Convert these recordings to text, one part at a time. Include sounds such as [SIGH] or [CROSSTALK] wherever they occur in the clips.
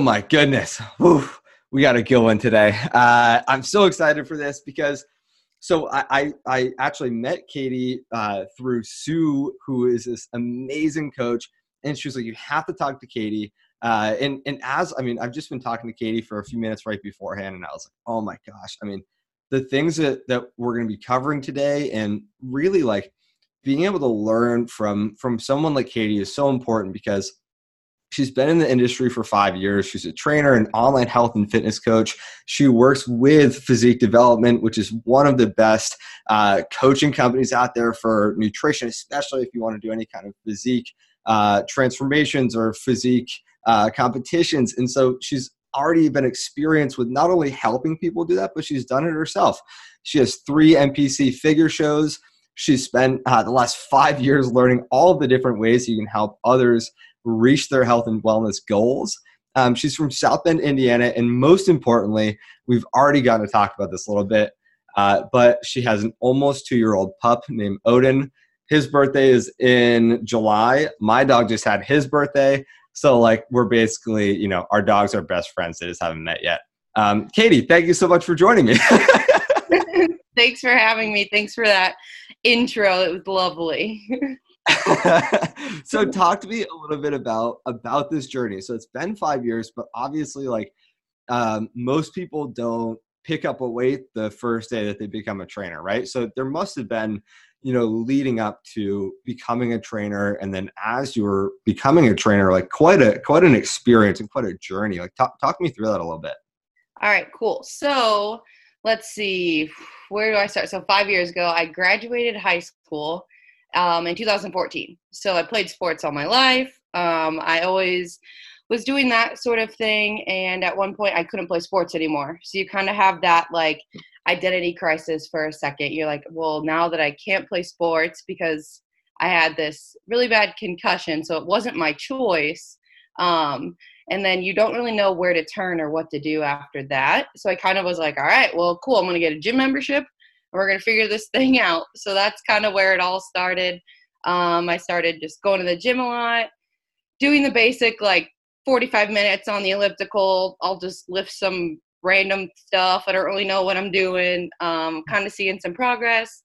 Oh my goodness. Whew. We got a good one today. Uh, I'm so excited for this because so I, I, I actually met Katie uh, through Sue, who is this amazing coach. And she was like, You have to talk to Katie. Uh, and, and as I mean, I've just been talking to Katie for a few minutes right beforehand, and I was like, Oh my gosh. I mean, the things that, that we're going to be covering today and really like being able to learn from from someone like Katie is so important because She's been in the industry for five years. She's a trainer and online health and fitness coach. She works with Physique Development, which is one of the best uh, coaching companies out there for nutrition, especially if you want to do any kind of physique uh, transformations or physique uh, competitions. And so she's already been experienced with not only helping people do that, but she's done it herself. She has three NPC figure shows. She's spent uh, the last five years learning all of the different ways you can help others reach their health and wellness goals. Um, she's from South Bend, Indiana, and most importantly, we've already gotten to talk about this a little bit, uh, but she has an almost two year old pup named Odin. His birthday is in July. My dog just had his birthday. So, like, we're basically, you know, our dogs are best friends. They just haven't met yet. Um, Katie, thank you so much for joining me. [LAUGHS] [LAUGHS] Thanks for having me. Thanks for that intro. It was lovely. [LAUGHS] [LAUGHS] so talk to me a little bit about about this journey. So it's been five years but obviously like um, most people don't pick up a weight the first day that they become a trainer right? So there must have been you know leading up to becoming a trainer and then as you were becoming a trainer like quite a quite an experience and quite a journey. Like talk, talk me through that a little bit. All right cool. So let's see. Where do i start? So five years ago i graduated high school um, in 2014. So I played sports all my life. Um, I always was doing that sort of thing. And at one point, I couldn't play sports anymore. So you kind of have that like identity crisis for a second. You're like, well, now that I can't play sports because I had this really bad concussion, so it wasn't my choice. Um, and then you don't really know where to turn or what to do after that. So I kind of was like, all right, well, cool. I'm going to get a gym membership we're going to figure this [LAUGHS] thing out. So that's kind of where it all started. Um, I started just going to the gym a lot, doing the basic like 45 minutes on the elliptical. I'll just lift some random stuff. I don't really know what I'm doing. Um, kind of seeing some progress.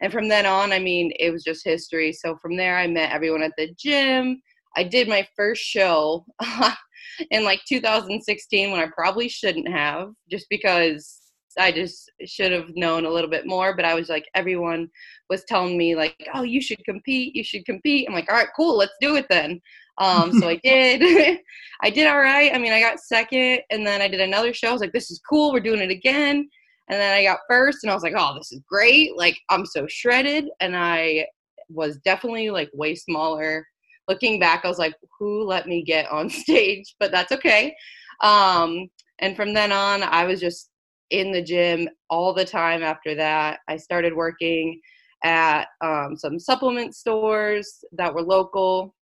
And from then on, I mean, it was just history. So from there, I met everyone at the gym. I did my first show [LAUGHS] in like 2016 when I probably shouldn't have, just because I just should have known a little bit more. But I was like, everyone was telling me like, oh, you should compete, you should compete. I'm like, all right, cool, let's do it then. Um, so I [LAUGHS] did. [LAUGHS] I did all right. I mean, I got second, and then I did another show. I was like, this is cool. We're doing it again. And then I got first, and I was like, oh, this is great. Like, I'm so shredded. And I was definitely like way smaller. Looking back, I was like, who let me get on [LAUGHS] stage? But that's okay. Um, and from then on, I was just in the gym all the time after that. I started working at um, some supplement stores that were local.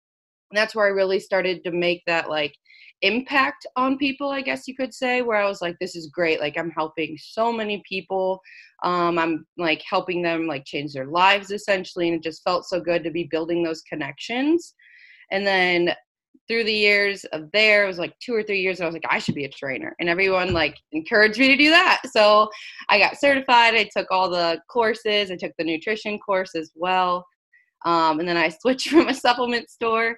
And that's where I really started to make that like impact on people, I guess you could say, where I was like, this is great. Like, I'm helping so many people. Um, I'm like helping them like change their lives essentially. And it just felt so good to be building those connections. And then through the years of there, it was like two or three years. I was like, I should be a trainer, and everyone like encouraged me to do that. So I got certified. I took all the courses. I took the nutrition course as well, um, and then I [LAUGHS] switched from a supplement store.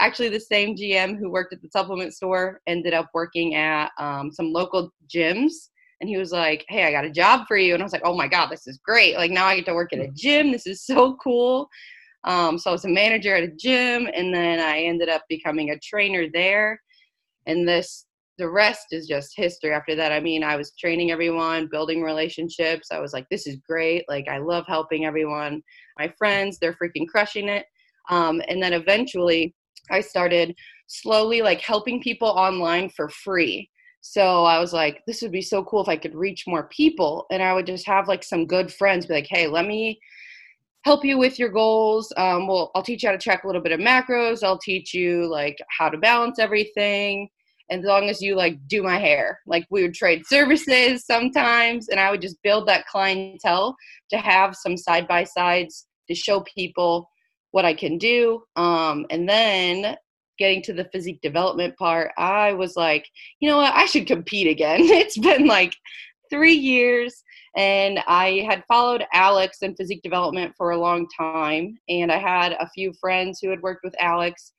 Actually, the same GM who worked at the supplement store ended up working at um, some local gyms. And he was like, Hey, I got a job for you. And I was like, Oh my God, this is great. Like, now I get to work at a gym. This is so cool. Um, so I was a manager at a gym, and then I ended up becoming a trainer there. And this, the rest is just history after that. I mean, I was training everyone, building relationships. I was like, this is great. Like, I love helping everyone. My friends, they're freaking crushing it. Um, and then eventually, I started slowly like helping people online for free. So I was like, this would be so cool if I could reach more people. And I would just have like some good friends be like, hey, let me help you with your goals. Um, well, I'll teach you how to track a little bit of macros. I'll teach you like how to balance everything. As long as you like do my hair, like we would trade services sometimes, and I would just build that clientele to have some side by sides to show people what I can do. Um, and then getting to the physique development part, I was like, you know what, I should compete again. [LAUGHS] It's been like three years, and I had followed Alex in physique development for a long time, and I had a few friends who had worked with Alex.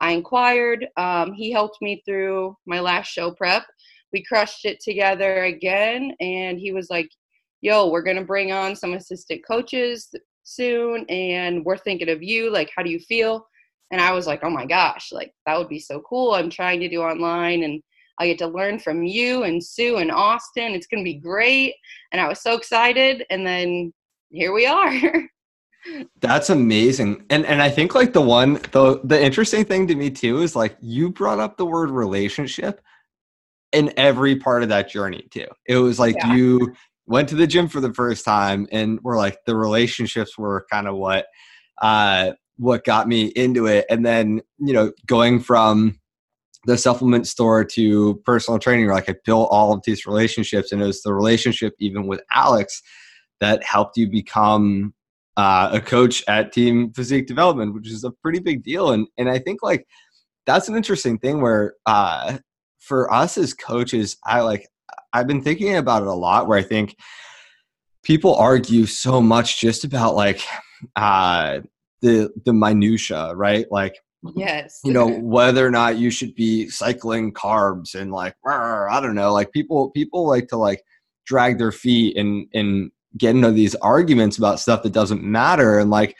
I inquired. Um, he helped me through my last show prep. We crushed it together again, and he was like, yo, we're going to bring on some assistant coaches soon and we're thinking of you. Like, how do you feel? And I was like, oh my gosh, like that would be so cool. I'm trying to do online and I get to learn from you and Sue and Austin. It's going to be great. And I was so excited. And then here we are. [LAUGHS] That's amazing. And and I think like the one the the interesting thing to me too is like you brought up the word relationship in every part of that journey too. It was like yeah. you went to the gym for the first time and we're like the relationships were kind of what uh what got me into it and then you know going from the supplement store to personal training like i built all of these relationships and it was the relationship even with alex that helped you become uh, a coach at team physique development which is a pretty big deal and and i think like that's an interesting thing where uh for us as coaches i like I've been thinking about it a lot where I think people argue so much just about like uh the the minutia, right? Like yes. you know whether or not you should be cycling carbs and like i don't know like people people like to like drag their feet and and get into these arguments about stuff that doesn't matter and like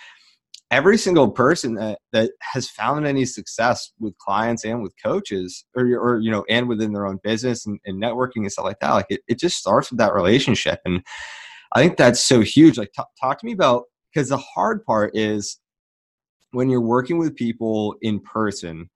every single person that, that has found any success with clients and with coaches or, or you know and within their own business and, and networking and stuff like that like it, it just starts with that relationship and i think that's so huge like t- talk to me about because the hard part is when you're working with people in person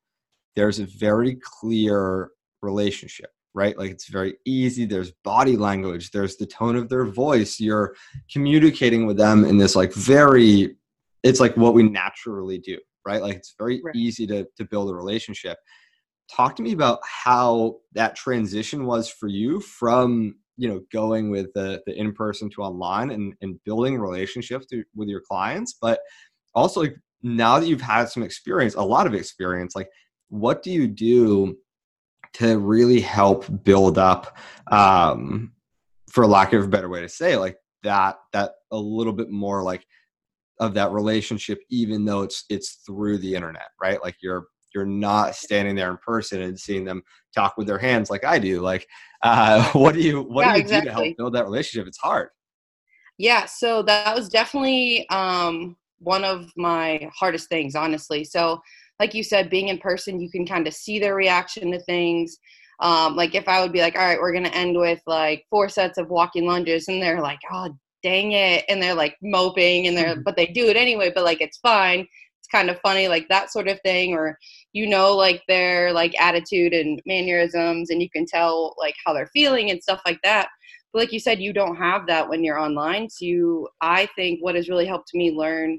there's a very clear relationship right? Like it's very easy. There's body language, there's the tone of their voice. You're communicating with them in this like very it's like what we naturally do, right? Like it's very right. easy to to build a relationship. Talk to me about how that transition was for you from you know going with the the in person to online and and building relationships to, with your clients, but also like now that you've had some experience, a lot of experience, like what do you do to really help build up um for lack of a better way to say like that that a little bit more like of that relationship even though it's it's through the internet right? Like you're you're not standing there in person and seeing them talk with their hands like i do like uh, [LAUGHS] what do you what yeah, do you exactly. do to help build that relationship? It's hard. Yeah so that was definitely um, one of my hardest things honestly. So like you said being in person you can kind of see their reaction to things. Um, like if i would be like all right we're going to end with like four sets of walking lunges and they're like oh dang it and they're like moping and they're mm-hmm. but they do it anyway but like it's fine. It's kind of funny like that sort of thing or you know like their like attitude and mannerisms and you can tell like how they're feeling and stuff like that. But like you said you don't have that when you're online. So you i think what has really helped me learn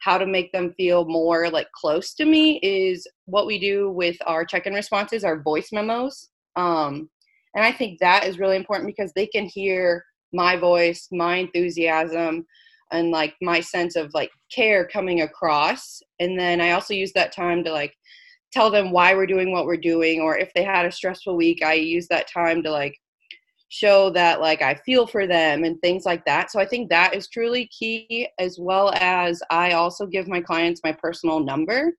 how to make them feel more like close to me is what we do with our check-in responses our voice memos um, and i think that is really important because they can hear my voice, my enthusiasm, and like my sense of like care coming across. And then I also use that time to like tell them why we're doing what we're doing, or if they had a stressful week, I use that time to like show that like I feel for them and things like that. So I think that is truly key, as well as I also give my clients my personal number.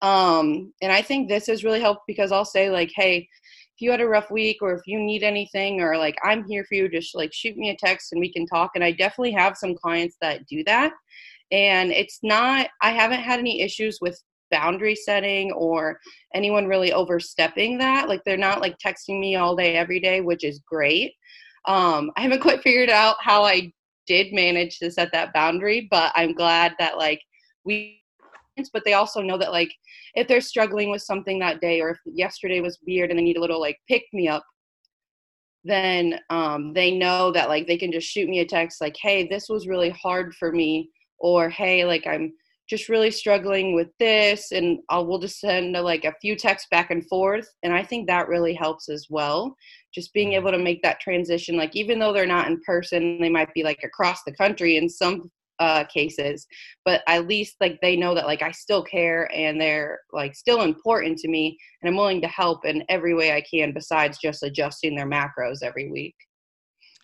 Um, and I think this has really helped because I'll say like, hey, if you had a rough week or if you need anything or like I'm here for you, just like shoot me a text and we can talk. And I definitely have some clients that do that. And it's not, I haven't had any issues with boundary setting or anyone really overstepping that. Like they're not like texting me all day, every day, which is great. Um, I haven't [LAUGHS] quite figured out how I did manage to set that boundary, but I'm glad that like we but they also know that like if they're struggling with something that day or if yesterday was weird and they need a little like pick me up then um, they know that like they can just shoot me a text like hey this was really hard for me or hey like i'm just really struggling with this and I'll we'll just send a, like a few texts back and forth and I think that really helps as well just being mm-hmm. able to make that transition like even though they're not in person they might be like across the country in some uh, cases, but at least like they know that like I still care and they're like still important to me, and I'm willing to help in every way I can besides just adjusting their macros every week.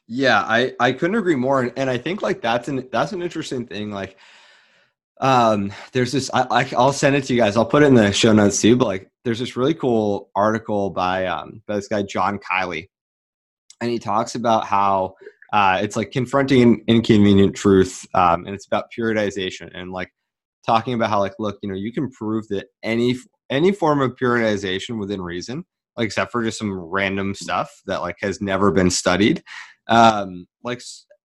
Yeah, I I couldn't agree more, and, and I think like that's an that's an interesting thing. Like, um, there's this I, I I'll send it to you guys. I'll put it in the show notes too. But like, there's this really cool article by um by this guy John Kiely, and he talks about how uh, it's like confronting an inconvenient truth, um, and it's about periodization and like talking about how like look, you know, you can prove that any any form of periodization within reason, like except for just some random stuff that like has never been studied, um, like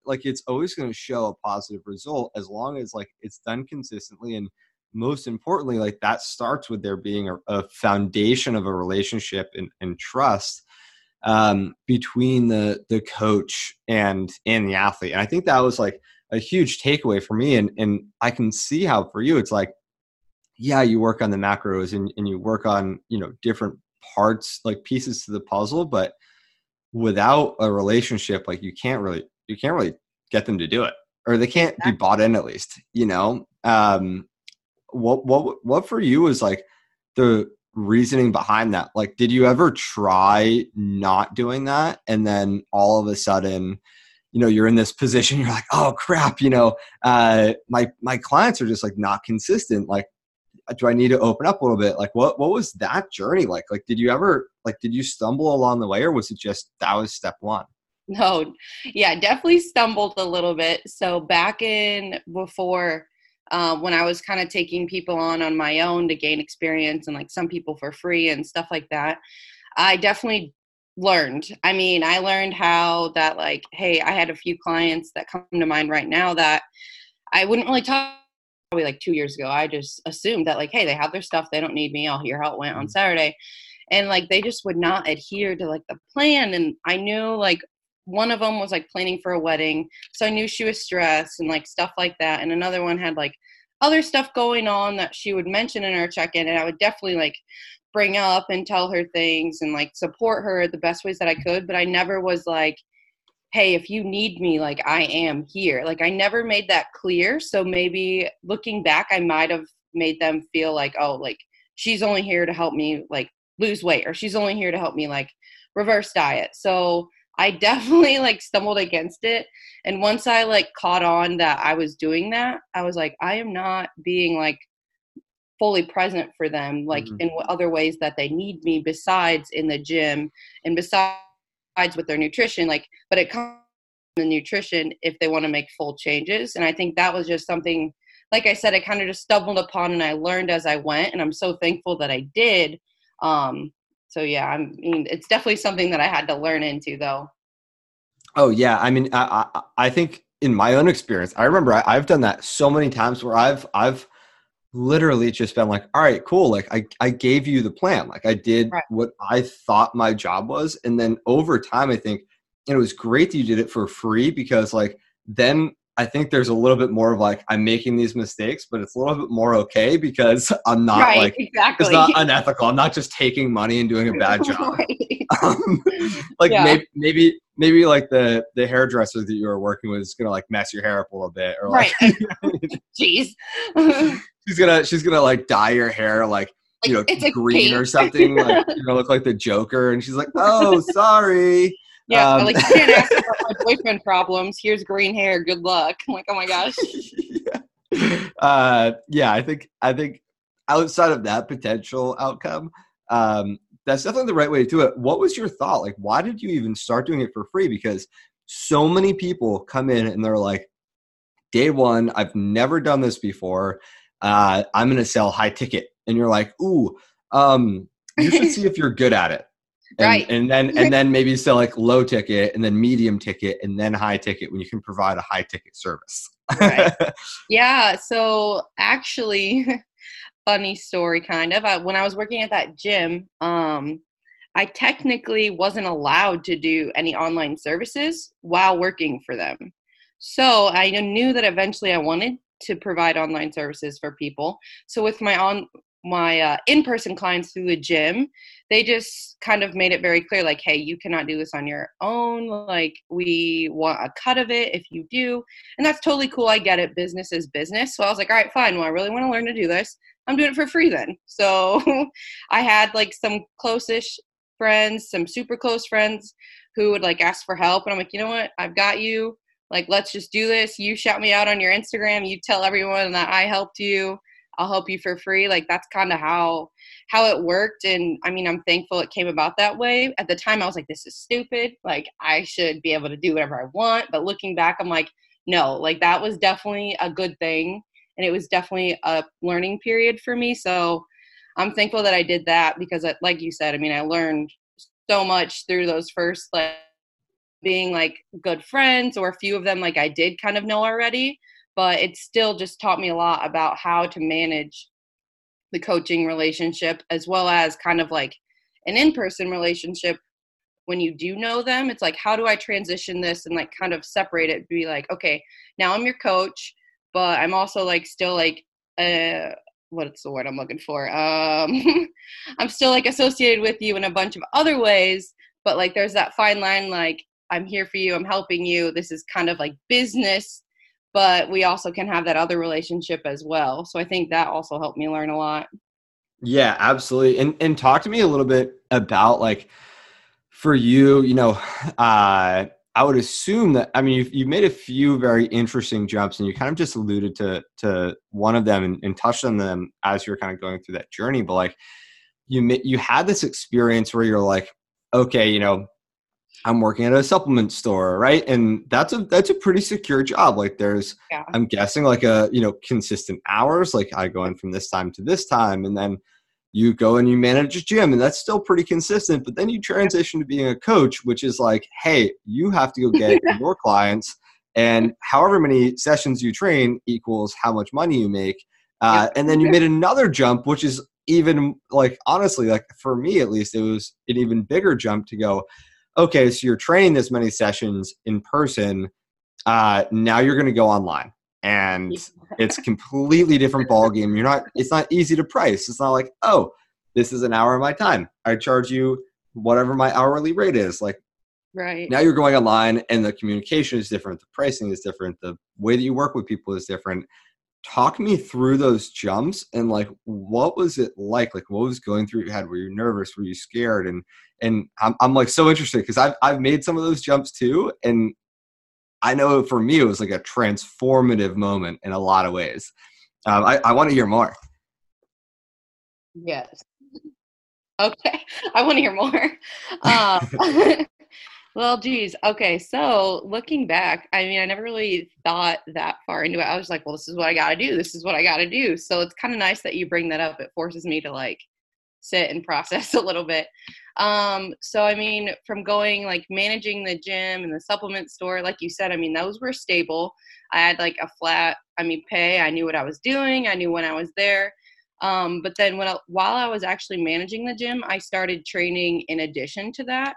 like it's always going to show a positive result as long as like it's done consistently and most importantly like that starts with there being a, a foundation of a relationship and, and trust um, between the the coach and and the athlete. And I think that was like a huge takeaway for me. And and I can see how for you it's like, yeah, you work on the macros and, and you work on, you know, different parts, like pieces to the puzzle, but without a relationship, like you can't really you can't really get them to do it. Or they can't be bought in at least, you know. Um what what what for you was like the reasoning behind that? Like did you ever try not doing that and then all of a sudden you know you're in this position [LAUGHS] you're like oh crap you know? Uh my my clients are just like not consistent like do i need to open up a little bit? Like what what was that journey like? Like did you ever like did you stumble along the way or was it just that was step one no yeah definitely stumbled a little bit so back in before um, when I was kind of taking people on on my own to gain experience and like some people for free and stuff like that, I definitely learned. I mean, I learned how that like, hey, I had a few clients that come to mind right now that I wouldn't really talk probably like two years ago. I just assumed that like, hey, they have their stuff, they don't need me. I'll hear how it went on mm-hmm. Saturday. And like they just would not adhere to like the plan. And I knew like one of them was like planning for a wedding so i knew she was stressed and like stuff like that and another one had like other stuff going on that she would mention in her check-in and i would definitely like bring up and tell her things and like support her the best ways that i could but i never was like hey if you need me like i am here. Like i never made that clear so maybe looking back i might have made them feel like oh like she's only here to help me like lose weight or she's only here to help me like reverse diet. So I definitely like stumbled against it. And once I like caught on that I was doing that, I was like, I am not being like fully present for them, like mm-hmm. in other ways that they need me besides in the gym and besides with their nutrition. Like, but it comes the nutrition if they want to make full changes. And I think that was just something, like I said, I kind of just stumbled upon and I learned as I went. And I'm so thankful that I did. Um, so yeah, I mean, it's definitely something that I had to learn into though. Oh yeah, I mean, I I, I think in my own experience, I remember I, I've done that so many times where I've I've literally just been like, all right, cool. Like I, I gave you the plan. Like I did right. what I thought my job was. And then over time, I think, and it was great that you did it for free because like then I think there's a little bit more of like I'm making these mistakes, but it's a little bit more okay because [LAUGHS] I'm not right, like exactly. it's not [LAUGHS] unethical. I'm not just taking money and doing a bad job. [LAUGHS] right. um, like yeah. maybe maybe maybe like the the hairdresser that you were working with is gonna like mess your hair up a little bit or like right. jeez. she's gonna she's gonna like dye your hair like you know green or something like you know look like the Joker and she's like oh sorry. Yeah, um, like you [LAUGHS] can't ask about my boyfriend problems. Here's green hair. Good luck. I'm [LAUGHS] like, oh my gosh. yeah. [LAUGHS] Uh, yeah, I think I think outside of that potential outcome, um, that's definitely the right way to do it. What was your thought? Like, why did you even start doing it for free? Because so many people come in and they're like, day one, I've never done this before. Uh, I'm going to sell high ticket. And you're like, ooh, um, you should see if you're good at it. And, right. And then and [LAUGHS] then maybe sell like low ticket and then medium ticket and then high ticket when you can provide a high ticket service. right. [LAUGHS] Yeah. So actually, [LAUGHS] funny story kind of. I, when I was working at that gym, um, I technically wasn't allowed to do any online services while working for them. So I knew that eventually I wanted to provide online services for people. So with my on my uh, in-person clients through the gym they just kind of made it very clear like hey you cannot do this on your own. Like we want a cut of it if you do. And that's totally cool. I get it. Business is business. So i was like all right fine. Well i really want to learn to do this. I'm doing it for free then. [LAUGHS] So i had like some close-ish friends some super close friends who would like ask for help. And i'm like you know what? I've got you. Like let's just do this. You shout me out on your instagram. You tell everyone that i helped you I'll help you for free. Like that's kind of how how it worked and I mean I'm thankful it came about that way. At the time I was like this is stupid. Like I should be able to do whatever I want, but looking back I'm like no, like that was definitely a good thing and it was definitely a learning period for me. So I'm thankful that I did that because uh, like you said, I mean I learned so much through those first like being like good friends or a few of them like I did kind of know already but it still just taught me a lot about how to manage the coaching relationship as well as kind of like an in-person relationship. When you do know them it's like how do i transition this and like kind of separate it? Be like okay now i'm your coach but i'm also like still like uh what's the word i'm looking for? Um [LAUGHS] i'm still like associated with you in a bunch of other ways but like there's that fine line like i'm here for you i'm helping you this is kind of like business but we also can have that other relationship as well. So I think that also helped me learn a lot. Yeah, absolutely. And and talk to me a little bit about like for you, you know, [SIGHS] uh I would assume that I mean you've, you've made a few very interesting jumps and you kind of just alluded to to one of them and, and touched on them as you're kind of going through that journey but like you you had this experience where you're like okay you know I'm working at a supplement store, right? And that's a that's a pretty secure job. Like there's yeah. I'm guessing like a, you know, consistent hours, like I go in from this time to this time and then you go and you manage a gym and that's still pretty consistent, but then you transition to being a coach, which is like, hey, you have to go [LAUGHS] get your clients and however many sessions you train equals how much money you make. Uh, and then you made another jump, which is even like honestly, like for me at least, it was an even bigger jump to go, okay, so you're training this many sessions in person. Uh, now you're going to go online, and it's completely different ball game. You're not. It's not easy to price. It's not like oh, this is an hour of my time. I charge you whatever my hourly rate is. Like right now, you're going online, and the communication is different. The pricing is different. The way that you work with people is different talk me through those jumps and like what was it like? Like what was going through your head? Were you nervous? Were you scared? And and i'm, I'm like so interested because I've, I've made some of those jumps too and i know for me it was like a transformative moment in a lot of ways. Um, i, I want to hear more. Yes. [LAUGHS] Okay. I want to hear more. [LAUGHS] Um, [LAUGHS] Well, geez. Okay. So looking back, I mean, I never really thought that far into it. I was like, well, this is what I got to do. This is what I got to do. So it's kind of nice that you bring that up. It forces me to like sit and [LAUGHS] process a little bit. Um, so, I mean, from going like managing the gym and the supplement store, like you said, I mean, those were stable. I had like a flat, I mean, pay. I knew what I was doing, I knew when I was there. Um, but then when while I was actually managing the gym, I started training in addition to that.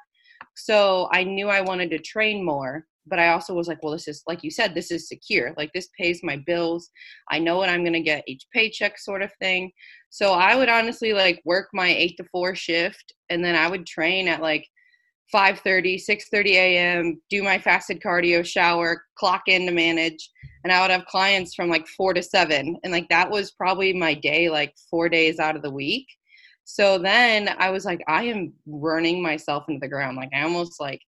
So I knew I wanted to train more, but I also was like, well, this is, like you said, this is secure. Like this pays my bills. I know what I'm going to get each paycheck sort of thing. So I would honestly like work my eight to four shift and then I would train at like 5.30 6.30 a.m do my fasted cardio shower clock in to manage and i would have clients from like four to seven and like that was probably my day like four days out of the week so then I was like, I am running myself into the ground. Like I almost like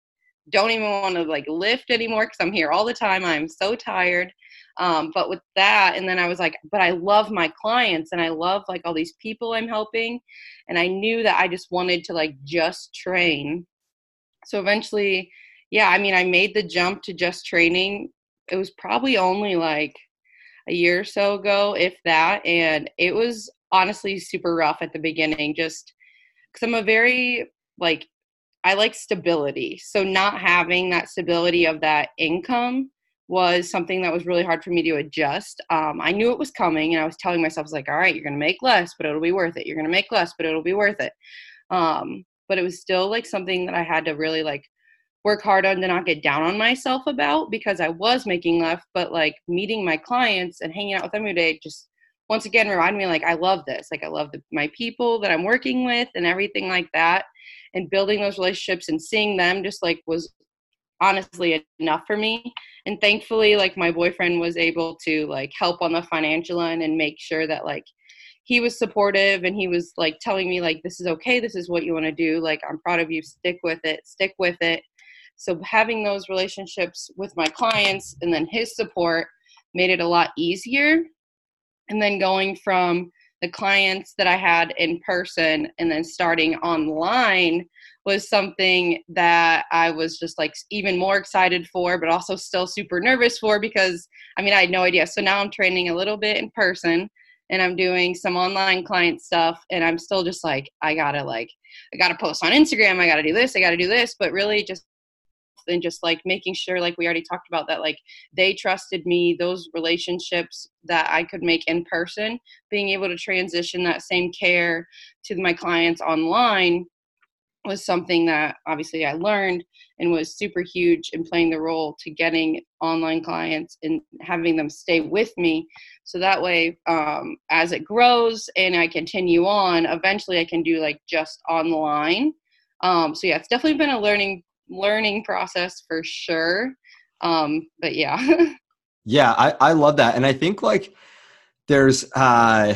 don't even want to like lift anymore because I'm here all the time. I'm so tired. Um, but with that, and then I was like, but I love my clients and I love like all these people I'm helping. And I knew that I just wanted to like just train. So eventually, yeah, I mean, I made the jump to just training. It was probably only like a year or so ago, if that. And it was honestly super rough at the beginning just because i'm a very like i like stability. So not having that stability of that income was something that was really hard for me to adjust. Um, i knew it was coming and i was telling myself I was like all right you're to make less but it'll be worth it. You're to make less but it'll be worth it. Um, but it was still like something that i had to really like work hard on to not get down on myself about because i was making less but like meeting my clients and hanging out with them every day just once again remind me like I love this. Like I love the, my people that I'm working with and everything like that. And building those relationships and seeing them just like was honestly enough for me. And thankfully, like my boyfriend was able to like help on the financial end and make sure that like he was supportive and he was like telling me like this is okay, this is what you want to do. Like I'm proud of you. Stick with it. Stick with it. So having those relationships with my clients and then his support made it a lot easier. And then going from the clients that I had in person and then starting online was something that I was just like even more excited for, but also still super nervous for because I mean, I had no idea. So now I'm training a little bit in person and I'm doing some online client stuff and I'm still just like, I gotta like, I gotta post on Instagram, I gotta do this, I gotta do this, but really just and just like making sure like we already talked about that like they trusted me those relationships that i could make in person being able to transition that same care to my clients online was something that obviously I learned and was super huge in playing the role to getting online clients and having them stay with me. So that way, um, as it grows and I continue on, eventually I can do like just online. Um, so yeah, it's definitely been a learning learning process for sure. Um, but yeah. [LAUGHS] yeah, I, I love that. And I think like there's uh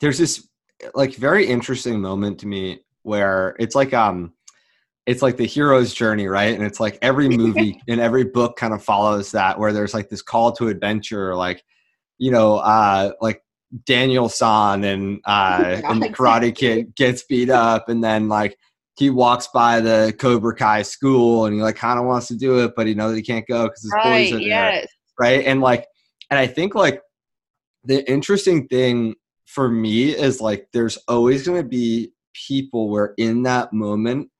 there's this like very interesting moment to me where it's like um it's like the hero's journey, right? And it's like every [LAUGHS] movie and every book kind of follows that where there's like this call to adventure, like, you know, uh like Daniel San and uh [LAUGHS] and the karate kid gets beat up and then like he walks by the Cobra Kai school and he like kind of wants to do it, but he knows he can't go because his right, boys are there, yes. right? And like, and I think like the interesting thing for me is like there's always going to be people where in that moment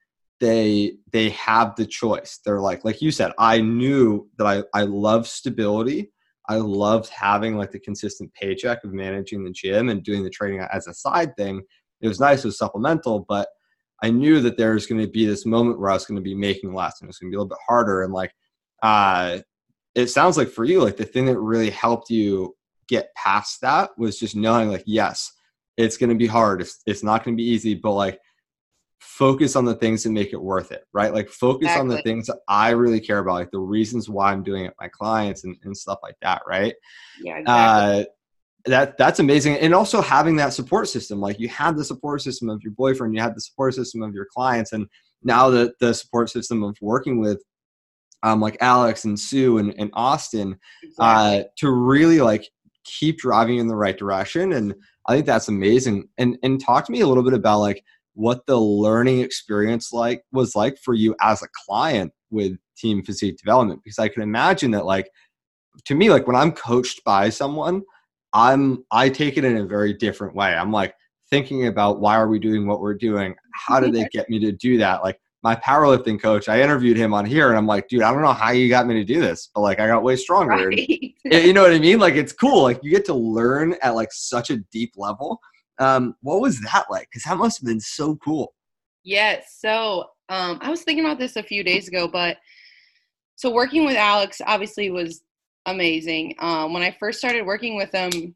they they have the choice. They're like, like you said, I knew that I I love stability. I loved having like the consistent paycheck of managing the gym and doing the training as a side thing. It was nice, it was supplemental, but I knew that there was going to be this moment where I was going to be making less and it was going to be a little bit harder. And like, uh, it sounds like for you, like the thing that really helped you get past that was just knowing, like, yes, it's going to be hard. It's, it's not going to be easy, but like, focus on the things that make it worth it, right? Like, focus exactly. on the things that I really care about, like the reasons why I'm doing it, my clients, and, and stuff like that, right? Yeah, exactly. Uh, that that's amazing and also having that support system like you had the support system of your boyfriend you had the support system of your clients and now the the support system of working with um like alex and sue and, and austin uh, exactly. uh to really like keep driving in the right direction and i think that's amazing and and talk to me a little bit about like what the learning experience like was like for you as a client with team physique development because i can imagine that like to me like when i'm coached by someone I'm I take it in a very different way. I'm like thinking about why are we doing what we're doing? How did they [LAUGHS] get me to do that? Like my powerlifting coach, I interviewed him on here and I'm like, dude, I don't know how you got me to do this, but like I got way stronger. Right. You know what I mean? Like it's cool. Like you get to learn at like such a deep level. Um, what was that like? Because that must have been so cool. Yes. So um, I was thinking about this a few days ago, but so working with Alex obviously was amazing. Um, when I first started working with him,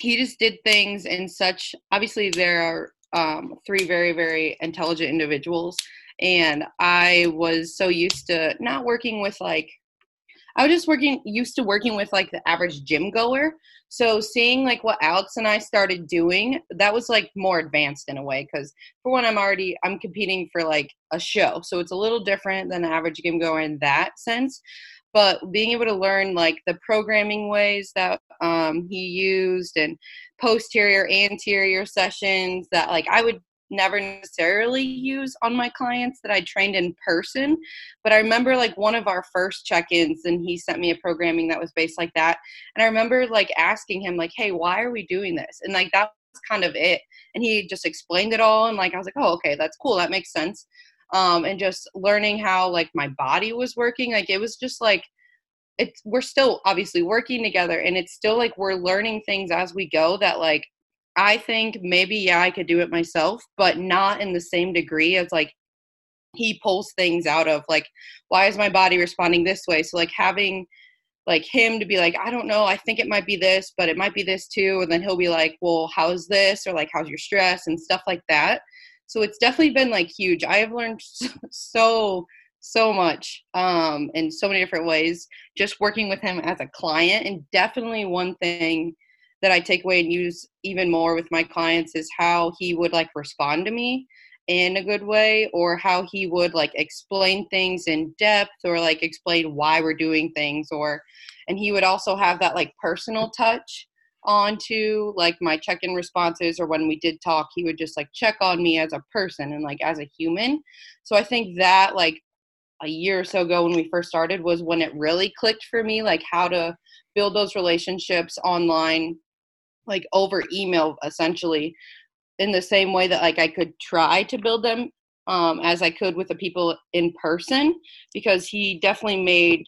he just did things in such. Obviously, there are um, three very very intelligent individuals, and I was so used to not working with like. I was just working used to working with like the average gym goer. So seeing like what Alex and I started doing, that was like more advanced in a way because for one, I'm already I'm competing for like a show, so it's a little different than the average gym goer in that sense but being able to learn like the programming ways that um, he used and posterior anterior sessions that like i would never necessarily use on my clients that i trained in person but i remember like one of our first check-ins and he sent me a programming that was based like that and i remember like asking him like hey why are we doing this? And like that was kind of it and he just explained it all and like i was like oh okay that's cool that makes sense um, and just learning how like my body was working like it was just like it's we're still obviously working together and it's still like we're learning things as we go that like i think maybe yeah i could do it myself but not in the same degree as like he pulls things out of like why is my body responding this way so like having like him to be like, I don't know, I think it might be this, but it might be this too. And then he'll be like, Well, how's this? Or like, how's your stress and stuff like that. So it's definitely been like huge. I have learned so so much um, in so many different ways just working with him as a client and definitely one thing that i take away and use even more with my clients is how he would like respond to me in a good way or how he would like explain things in depth or like explain why we're doing things or and he would also have that like personal touch onto like my check-in responses or when we did talk he would just like check on me as a person and like as a human. So i think that like a year or so ago when we first started was when it really clicked for me like how to build those relationships online like over email essentially in the same way that like I could try to build them um, as I could with the people in person because he definitely made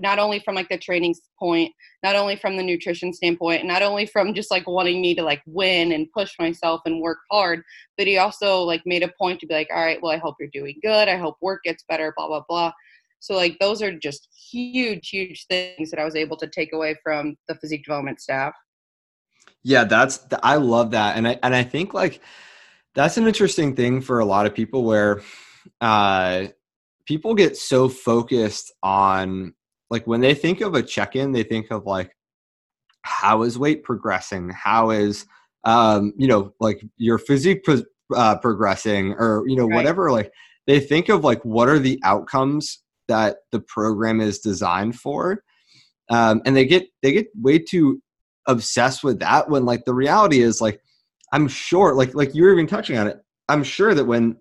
not only from like the training point, not only from the nutrition standpoint, not only from just like wanting me to like win and push myself and work hard, but he also like made a point to be like, all right, well, I hope you're doing good. I hope work gets better, blah, blah, blah. So like those are just huge, huge things that I was able to take away from the physique development staff. Yeah, that's I love that. And I and I think like that's an interesting thing for a lot of people where uh people get so focused on like when they think of a check-in they think of like how is weight progressing? How is um you know like your physique pro- uh, progressing? Or you know right. whatever like they think of like what are the outcomes that the program is designed for? Um and they get they get way too obsessed with that when like the reality is like i'm sure like like you were even touching on it. I'm sure that when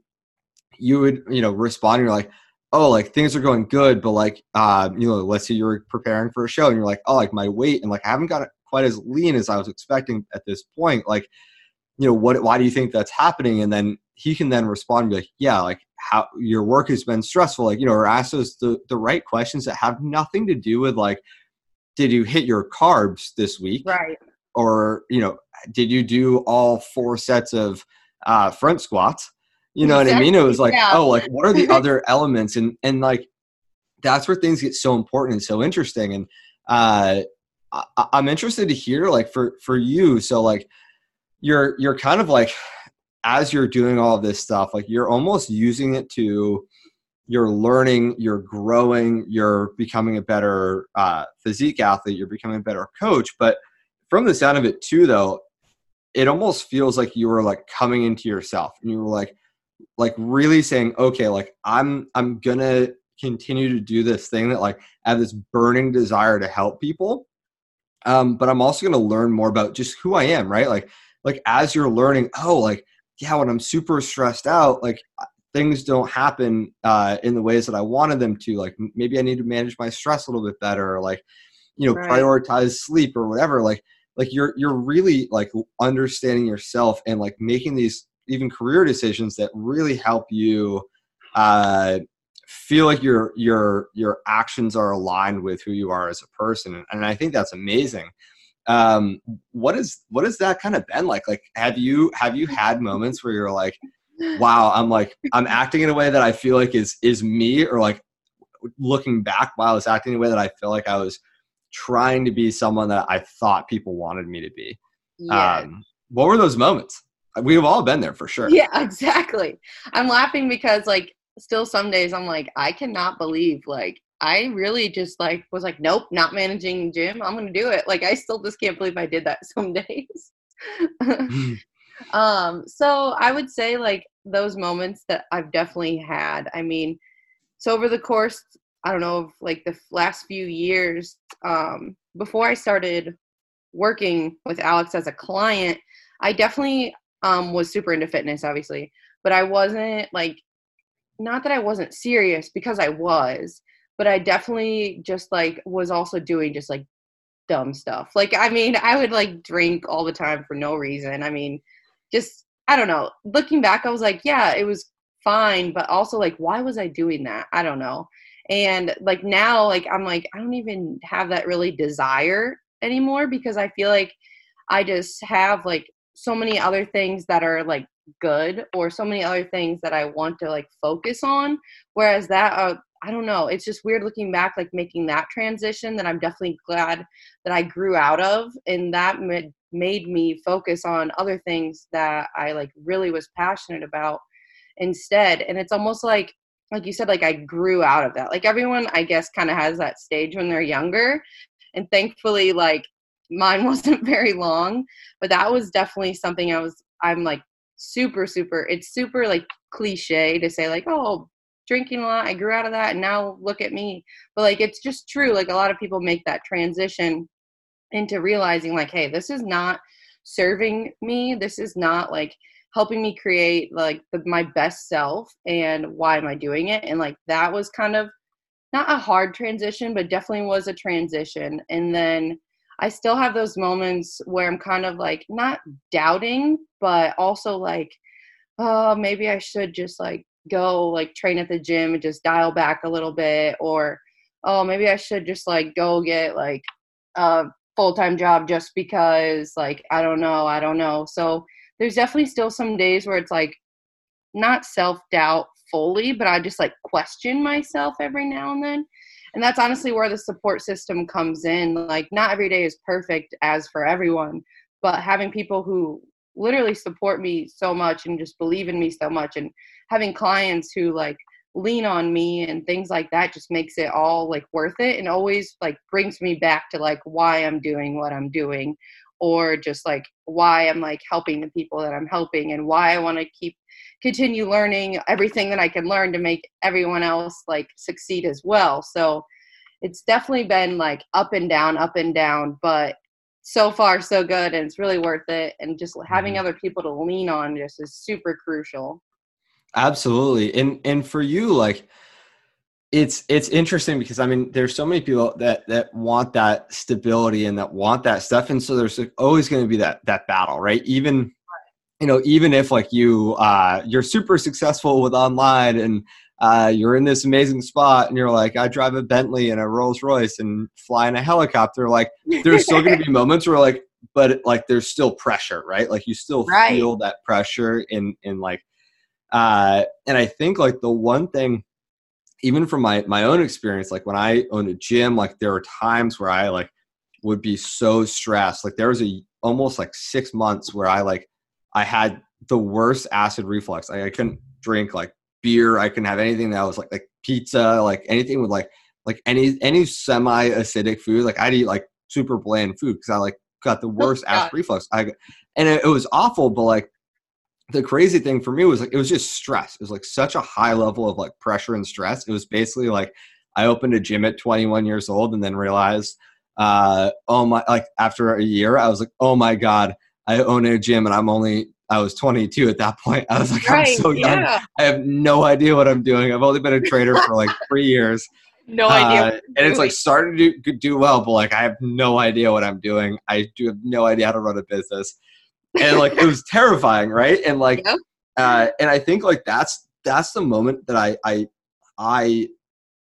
you would you know respond you're like oh, like things are going good, but like, uh, you know, let's say you're preparing for a show and you're like, oh, like my weight and like I haven't got it quite as lean as I was expecting at this point. Like, you know, what, why do you think that's happening? And then he can then respond and be like, yeah, like how your work has been stressful, like, you know, or ask those the, the right questions that have nothing to do with like, did you hit your carbs this week? Right. Or, you know, did you do all four sets of uh, front squats? You know exactly. what I mean? It was like, yeah. oh, like what are the other elements? And and like that's where things get so important and so interesting. And uh, I, I'm interested to hear like for for you. So like you're you're kind of like as you're doing all of this stuff, like you're almost using it to you're learning, you're growing, you're becoming a better uh, physique athlete, you're becoming a better coach. But from the sound of it too, though, it almost feels like you were like coming into yourself and you were like, like really saying okay like i'm i'm gonna continue to do this thing that like i have this burning desire to help people um but i'm also gonna learn more about just who i am right like like as you're learning oh like yeah when i'm super stressed out like things don't happen uh in the ways that i wanted them to like maybe i need to manage my stress a little bit better or like you know right. prioritize sleep or whatever like like you're you're really like understanding yourself and like making these even career decisions that really help you uh, feel like your your your actions are aligned with who you are as a person. And i think that's amazing. Um, what is what has that kind of been like? Like have you have you had moments where you're like wow i'm like i'm acting in a way that i feel like is is me or like looking back while i was acting in a way that i feel like i was trying to be someone that i thought people wanted me to be? Yeah. um, what were those moments We've all been there for sure. Yeah, [LAUGHS] exactly. I'm laughing because like still some days I'm like, I cannot believe like I really just like was like, nope, not managing gym. I'm gonna do it. Like I still just can't believe I did that [LAUGHS] some days. [LAUGHS] um, so I would say like those moments that I've definitely had. I mean, so over the course, I don't know, of like the last few years, um, before I started working with Alex as a client, I definitely um, was super into fitness, obviously, but I wasn't like, not that I wasn't serious because I was, but I definitely just like was also doing just like dumb stuff. Like, I mean, I would like drink all the time for no reason. I mean, just, I don't know. Looking back, I was like, yeah, it was fine, but also like, why was I doing that? I don't know. And like now, like, I'm like, I don't even have that really desire anymore because I feel like I just have like so many other things that are like good or so many other things that I want to like focus on. Whereas that uh, I don't know. It's just weird looking back, like making that transition that I'm definitely glad that I grew out of. And that made, made me focus on other things that I like really was passionate about instead. And it's almost like, like you said, like I grew out of that. Like everyone, I guess, kind of has that stage when they're younger. And thankfully, like mine [LAUGHS] wasn't very long, but that was definitely something I was, I'm like super, super, it's super like cliche to say, like, oh, drinking a lot. I grew out of that and now look at me. But like it's just true. Like a lot of people make that transition into realizing like, hey, this is not serving me. This is not like helping me create like the, my best self and why am I doing it? And like that was kind of not a hard transition, but definitely was a transition. And then I still have those moments where I'm kind of like not doubting, but also like, oh, maybe I should just like go like train at the gym and just dial back a little bit or oh maybe i should just like go get like a full-time job just because like i don't know i don't know. So there's definitely still some days where it's like not self-doubt fully but i just like question myself every now and then and that's honestly where the support system comes in. Like not every day is perfect as for everyone but having people who literally support me so much and just believe in me so much and having clients who like lean on me and things like that just makes it all like worth it and always like brings me back to like why I'm doing what I'm doing or just like why I'm like helping the people that I'm helping and why I want to keep continue learning everything that I can learn to make everyone else like succeed as well. So it's definitely been like up and down, up and down, but so far so good and it's really worth it and just having mm-hmm. other people to lean on just is super crucial absolutely and and for you like it's it's interesting because i mean there's so many people that that want that stability and that want that stuff and so there's always going to be that that battle right even you know even if like you uh you're super successful with online and uh, you're in this amazing spot and you're like, I drive a Bentley and a Rolls Royce and fly in a helicopter. Like, there's still going to be [LAUGHS] moments where like, but like, there's still pressure, right? Like, you still right. feel that pressure in in like, uh, and I think like the one thing, even from my my own experience, like when I owned a gym, like there were times where I like would be so stressed. Like there was a almost like six months where I like I had the worst acid reflux. I, I couldn't drink like beer. I couldn't have anything that was like like pizza, like anything with like like any any semi acidic food. Like I'd eat like super bland food because I like got the oh, worst oh, acid reflux. I and it, it was awful, but like the crazy thing for me was like it was just stress. It was like such a high level of like pressure and stress. It was basically like I opened a gym at 21 years old and then realized, uh, oh my, like after a year, I was like, oh my god, I own a gym and I'm only I was 22 at that point. I was like, right, I'm so young. Yeah. I have no idea what I'm doing. I've only been a trader for like [LAUGHS] three years. No uh, idea. and it's like starting to do, do well, but like I have no idea what I'm doing. I do have no idea how to run a business. And like it was [LAUGHS] terrifying, right? And like yep. uh and I think like that's that's the moment that I I I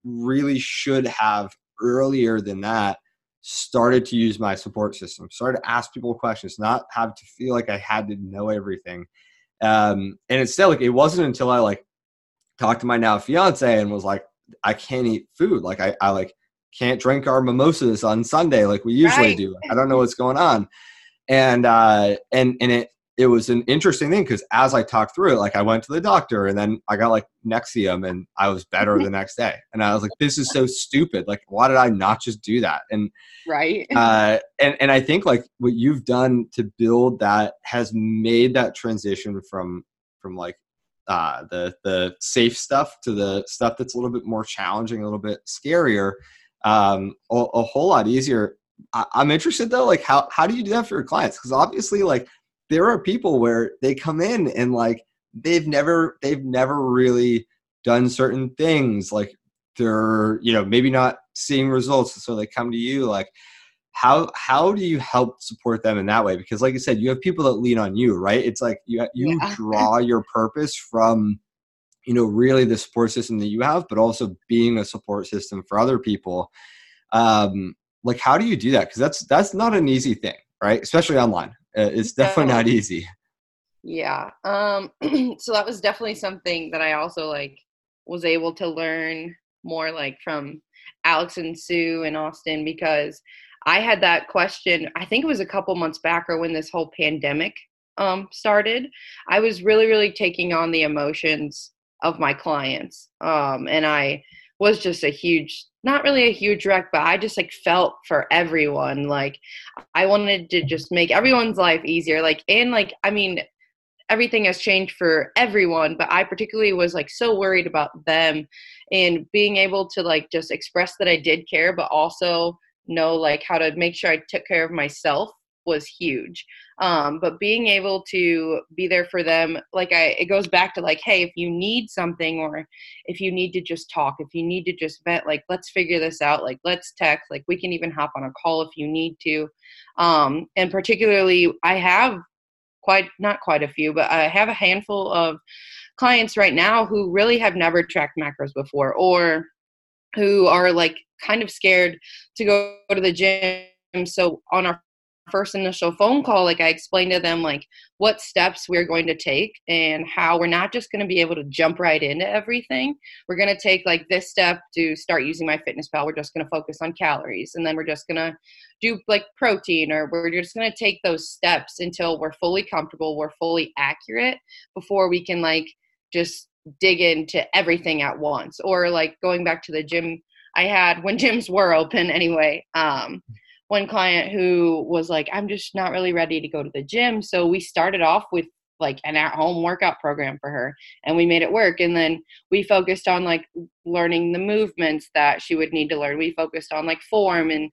really should have earlier than that started to use my support system, started to ask people questions, not have to feel like I had to know everything. Um, and instead, like it wasn't until I like talked to my now fiance and was like, I can't eat food. Like I, I like can't drink our mimosas on Sunday like we usually right. do. I don't know what's going on. And uh and and it it was an interesting thing because as I talked through it, like I went to the doctor and then I got like Nexium and I was better the next day. And I was like, this is so stupid. Like, why did I not just do that? And right. [LAUGHS] Uh, and and I think like what you've done to build that has made that transition from from like uh, the the safe stuff to the stuff that's a little bit more challenging, a little bit scarier, um, a, a whole lot easier. I, I'm interested though, like how how do you do that for your clients? Because obviously, like there are people where they come in and like they've never they've never really done certain things like they're you know maybe not seeing results so they come to you like how how do you help support them in that way? Because like i said you have people that lean on you right? It's like you you yeah. [LAUGHS] draw your purpose from you know really the support system that you have but also being a support system for other people. Um like how do you do that? Because that's that's not an easy thing right? Especially online uh, it's definitely not easy yeah um [CLEARS THROAT] so that was definitely something that i also like was able to learn more like from Alex and Sue and Austin because I had that question. I think it was a couple months back or when this whole pandemic um, started. I was really, really taking on the emotions of my clients, um, and I was just a huge, not really a huge wreck, but I just like felt for everyone. Like I wanted to just make everyone's life easier. Like and like I mean, everything has changed for everyone but i particularly was like so worried about them and being able to like just express that i did care but also know like how to make sure i took care of myself was huge um, but being able to be there for them like i it goes back to like hey if you need something or if you need to just talk if you need to just vent like let's figure this out like let's text like we can even hop on a call if you need to um, and particularly i have quite not quite a few, but I have a handful of clients right now who really have never tracked macros before or who are like kind of scared to go to the gym. So on our first initial phone call, like I explained to them like what steps we're going to take and how we're not just going to be able to jump right into everything. We're going to take like this step to start using my fitness pal. We're just going to focus on calories and then we're just going to do like protein or we're just going to take those steps until we're fully comfortable, we're fully accurate before we can like just dig into everything at once or like going back to the gym I had when gyms were open anyway. Um, one client who was like, I'm just not really ready to go to the gym. So we started off with like an at home workout program for her and we made it work. And then we focused on like learning the movements that she would need to learn. We focused on like form and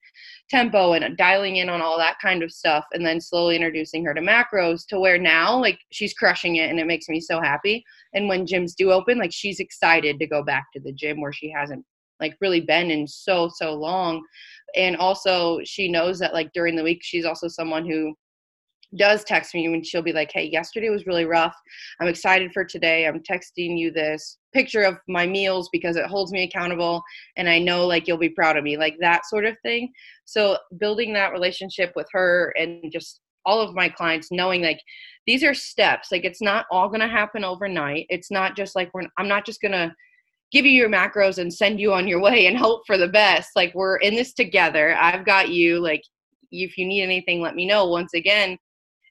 tempo and uh, dialing in on all that kind of stuff. And then slowly introducing her to macros to where now like she's crushing it and it makes me so happy. And when gyms do open, like she's excited to go back to the gym where she hasn't like really been in so so long. And also she knows that like during the week she's also someone who does text me and she'll be like hey yesterday was really rough. I'm excited for today. I'm texting you this picture of my meals because it holds me accountable and i know like you'll be proud of me like that sort of thing. So building that relationship with her and just all of my clients knowing like these are steps. Like it's not all going to happen overnight. It's not just like we're i'm not just going to give you your macros and send you on your way and hope for the best. Like we're in this together. I've got you. Like if you need anything, let me know. Once again,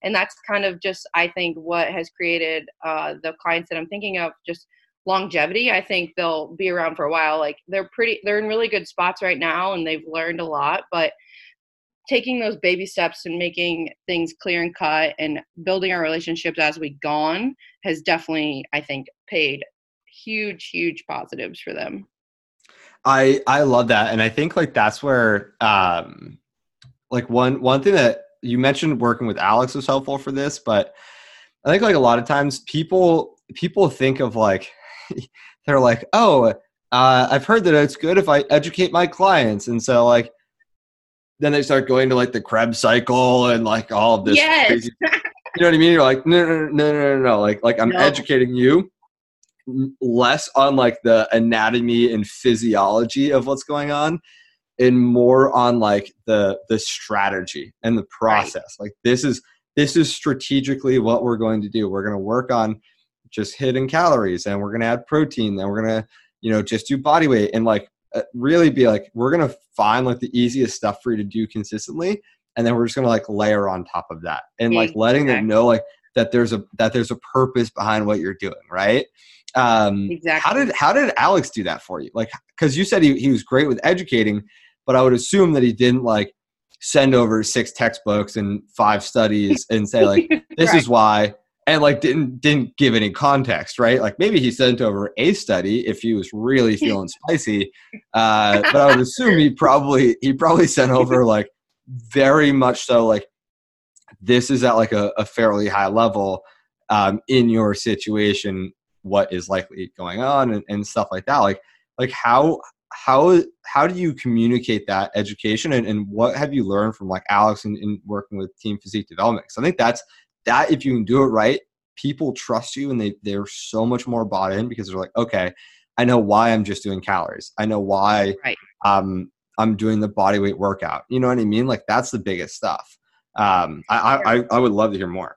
and that's kind of just I think what has created uh, the clients that I'm thinking of just longevity. I think they'll be around for a while. Like they're pretty, they're in really good spots right now, and they've learned a lot, but taking those baby steps and making things clear and cut and building our relationships as we go on has definitely i think paid huge, huge positives for them. I I love that, and I think like that's where um, like one one thing that you mentioned working with Alex was helpful for this, but I think like a lot of times people people think of like [LAUGHS] they're like, oh, uh, I've heard that it's good if I educate my clients, and so like then they start going to like the Krebs cycle and like all of this. Yes. Crazy, you know what I mean? You're like, no, no, no, no, no, no. Like, like I'm no. educating you less on like the anatomy and physiology of what's going on and more on like the the strategy and the process. Right. like this is this is strategically what we're going to do. We're going to work on just hitting calories and we're going to add protein and we're going to you know just do body weight and like uh, really be like we're going to find like the easiest stuff for you to do consistently and then we're just going to like layer on top of that and like letting them know like that there's a that there's a purpose behind what you're doing right um, exactly. How did how did Alex do that for you? Like, because you said he he was great with educating, but I would assume that he didn't like send over six textbooks and five studies [LAUGHS] and say like this right. is why and like didn't didn't give any context right like maybe he sent over a study if he was really [LAUGHS] feeling spicy uh, but i would assume he probably he probably sent over like very much so like this is at like a, a fairly high level um, in your situation what is likely going on and, and stuff like that. Like like how how how do you communicate that education and, and what have you learned from like alex in, in working with team physique development? So i think that's that if you can do it right people trust you and they they're so much more bought in because they're like okay i know why i'm just doing calories. I know why right. um i'm doing the body weight workout. You know what i mean? Like that's the biggest stuff. Um i i, I would love to hear more.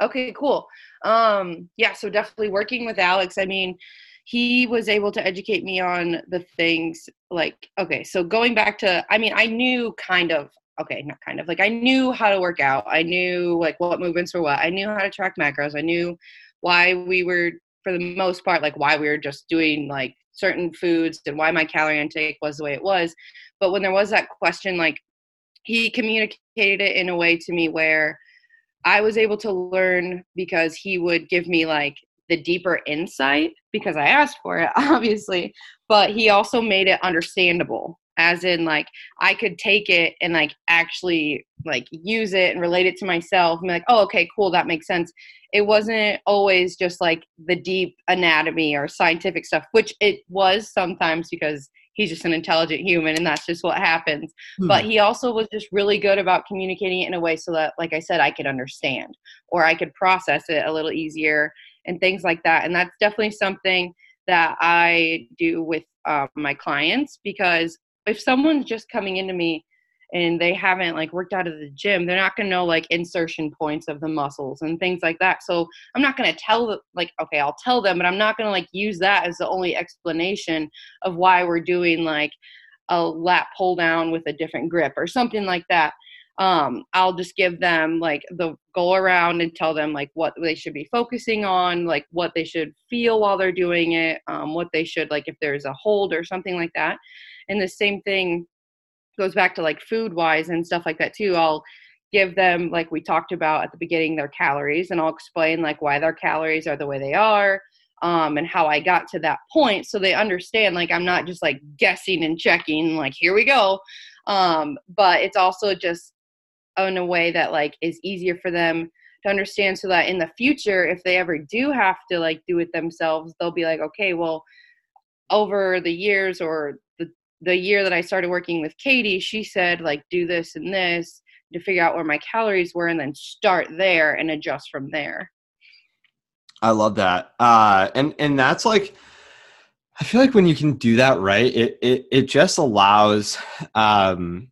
Okay cool um yeah so definitely working with alex i mean he was able to educate me on the things like okay so going back to i mean i knew kind of okay not kind of like i knew how to work out. I knew like what movements were what. I knew how to track macros. I knew why we were for the most part like why we were just doing like certain foods and why my calorie intake was the way it was. But when there was that question like he communicated it in a way to me where I was able to learn because he would give me like the deeper insight because I asked for it, [LAUGHS] obviously, but he also made it understandable as in like I could take it and like actually like use it and relate it to myself and be like, oh okay, cool, that makes sense. It wasn't always just like the deep anatomy or scientific stuff, which it was sometimes because he's just an intelligent human and that's just what happens hmm. but he also was just really good about communicating it in a way so that like i said i could understand or i could process it a little easier and things like that and that's definitely something that i do with uh, my clients because if someone's just coming into me and they haven't like worked out of the gym they're not going to know like insertion points of the muscles and things like that so i'm not going to tell like okay i'll tell them but i'm not going to like use that as the only explanation of why we're doing like a lat pull down with a different grip or something like that um, I'll just give them like the go around and tell them like what they should be focusing on, like what they should feel while they're doing it, um, what they should like if there's a hold or something like that. And the same thing goes back to like food wise and stuff like that too i'll give them like we talked about at the beginning their calories and i'll explain like why their calories are the way they are um, and how i got to that point so they understand like i'm not just like guessing and checking like here we go um, but it's also just in a way that like is easier for them to understand so that in the future if they ever do have to like do it themselves they'll be like okay well over the years or the year that I started working with Katie, she said like do this and this to figure out where my calories were and then start there and adjust from there. I love that. Uh and and that's like I feel like when you can do that right, it it it just allows um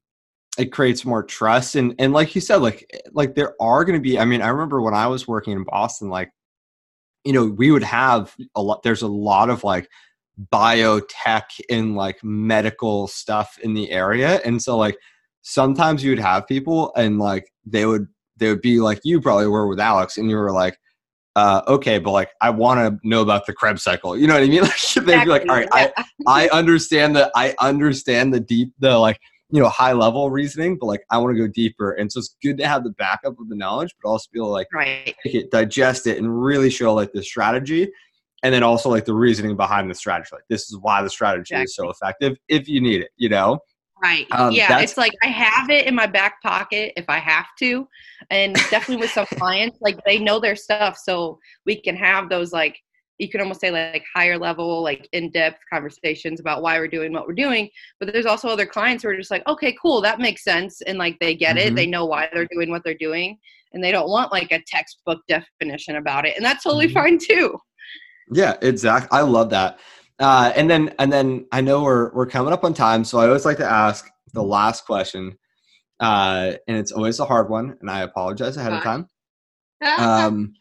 it creates more trust and and like you said like like there are going to be I mean I remember when I was working in Boston like you know we would have a lot there's a lot of like biotech and like medical stuff in the area and so like sometimes you would have people and like they would they would be like you probably were with alex and you were like uh, okay, but like I want to know about the Krebs cycle. You know what I mean? [LAUGHS] Like they'd be like, all right, I [LAUGHS] I understand that I understand the deep the like you know high level reasoning, but like I want to go deeper. And so it's good to have the backup of the knowledge, but also be able to like right. it, digest it, and really show like the strategy and then also like the reasoning behind the strategy like this is why the strategy exactly. is so effective if you need it you know right um, yeah it's like i have it in my back pocket if i have to and definitely with some [LAUGHS] clients like they know their stuff so we can have those like you can almost say like higher level like in-depth conversations about why we're doing what we're doing but there's also other clients who are just like okay cool that makes sense and like they get mm-hmm. it they know why they're doing what they're doing and they don't want like a textbook definition about it and that's totally mm-hmm. fine too yeah, exactly. I love that. Uh, and then and then I know we're we're coming up on time, so I always like to ask the last question, uh, and it's always a hard one, and I apologize ahead of time. [LAUGHS] Um,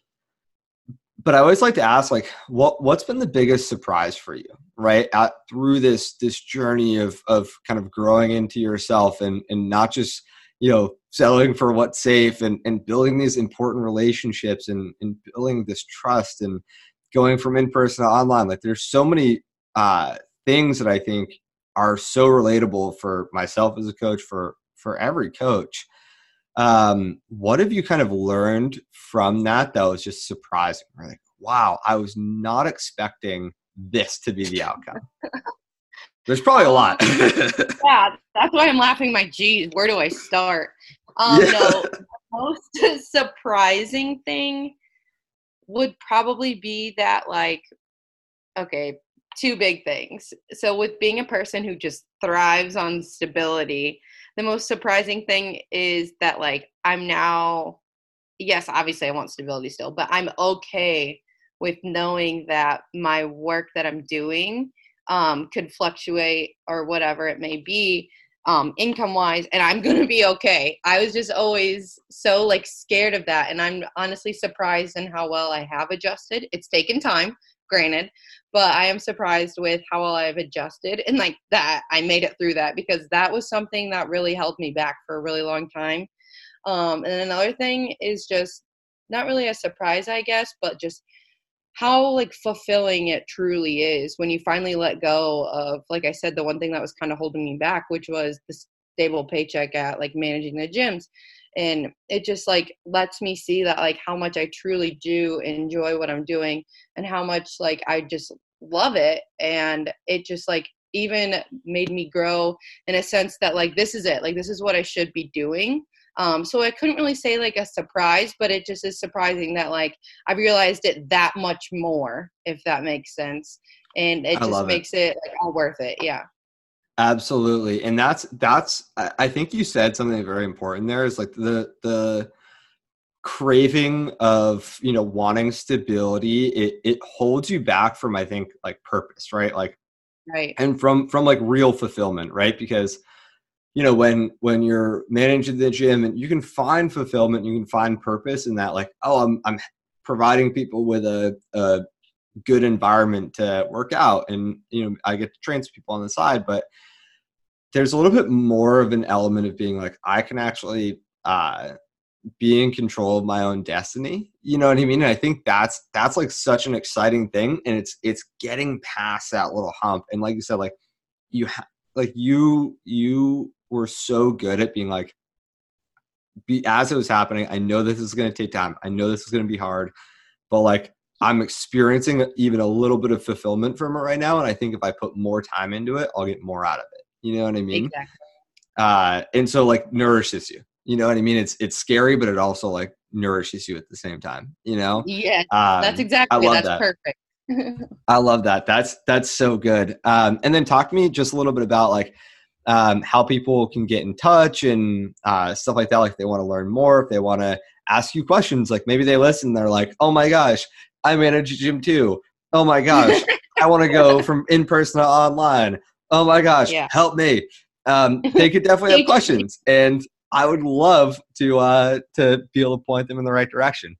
but I always like to ask, like, what what's been the biggest surprise for you, right? At, through this this journey of of kind of growing into yourself and and not just you know selling for what's safe and and building these important relationships and and building this trust and going from in person to online. Like there's so many uh, things that I think are so relatable for myself as a coach, for for every coach. Um, what have you kind of learned from that that was just surprising? Like, wow, I was not expecting this to be the outcome. There's probably a lot. [LAUGHS] yeah, that's why I'm laughing. My geez, where do I start? Um, yeah. no, most [LAUGHS] surprising thing would probably be that like okay two big things. So with being a person who just thrives on stability the most surprising thing is that like i'm now yes obviously i want stability still but i'm okay with knowing that my work that i'm doing um, could fluctuate or whatever it may be um, income wise and i'm [LAUGHS] gonna be okay i was just always so like scared of that and i'm honestly surprised in how well i have adjusted it's taken time granted, but I am surprised with how well I've adjusted and like that I made it through that because that was something that really held me back for a really long time. Um, and another thing is just not really a surprise, I guess, but just how like fulfilling it truly is when you finally let go of like i said the one thing that was kind of holding me back which was the stable paycheck at like managing the gyms. And it just like lets me see that like how much i truly do enjoy what i'm doing and how much like i just love it. And it just like even made me grow in a sense that like this is it. Like this is what i should be doing um, so I couldn't really say like a surprise, but it just is surprising that like I realized it that much more, if that makes sense, and it just makes it, it like, all worth it. Yeah. Absolutely, and that's that's. I think you said something very important. There is like the the craving of you know wanting stability. It it holds you back from I think like purpose, right? Like right, and from from like real fulfillment, right? Because you know when when you're managing the gym and you can find fulfillment you can find purpose in that like oh i'm i'm providing people with a, a good environment to work out and you know i get to train some people on the side but there's a little bit more of an element of being like i can actually uh be in control of my own destiny. You know what i mean? And i think that's that's like such an exciting thing and it's it's getting past that little hump. And like you said like you have like you you were so good at being like be as it was happening i know this is going to take time. I know this is going to be hard but like i'm experiencing even a little bit of fulfillment from it right now and i think if i put more time into it i'll get more out of it. You know what i mean? Exactly. uh and so like nourishes you. You know what i mean? It's it's scary but it also like nourishes you at the same time you know? Yeah. Um, that's exactly I that's that. perfect. [LAUGHS] I love that. That's that's so good. Um, and then talk to me just a little bit about like um, how people can get in touch and uh, stuff like that. Like they want to learn more, if they want to ask you questions, like maybe they listen, they're like, oh my gosh, I manage a gym too. Oh my gosh, [LAUGHS] I want to go from in person to online. Oh my gosh, yeah. help me. Um, they could definitely have questions, and I would love to uh, to be able to point them in the right direction.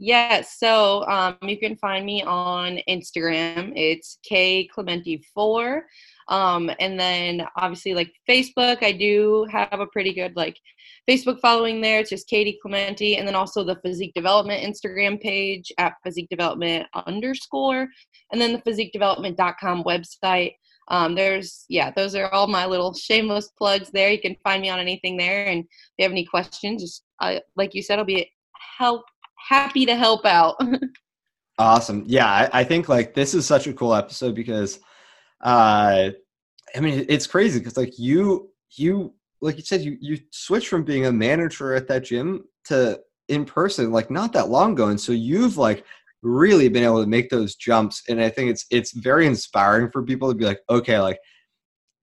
Yes, so um, you can find me on Instagram. It's K Clementi four, um, and then obviously like Facebook. I do have a pretty good like Facebook following there. It's just Katie Clementi, and then also the Physique Development Instagram page at Physique Development underscore, and then the physique PhysiqueDevelopment.com website. Um, there's yeah, those are all my little shameless plugs there. You can find me on anything there, and if you have any questions, just uh, like you said, I'll be help happy to help out. [LAUGHS] awesome. Yeah, I, I, think like this is such a cool episode because uh I mean it's crazy because like you you like you said you you switched from being a manager at that gym to in person like not that long ago and so you've like really been able to make those jumps and i think it's it's very inspiring for people to be like okay like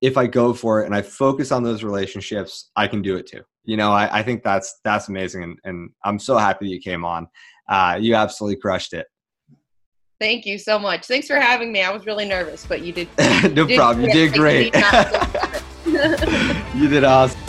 if i go for it and i focus on those relationships i can do it too you know, I, I think that's that's amazing, and, and I'm so happy that you came on. Uh, you absolutely crushed it. Thank you so much. Thanks for having me. I was really nervous, but you did. [LAUGHS] no you problem. You did great. [LAUGHS] [LAUGHS] you did awesome.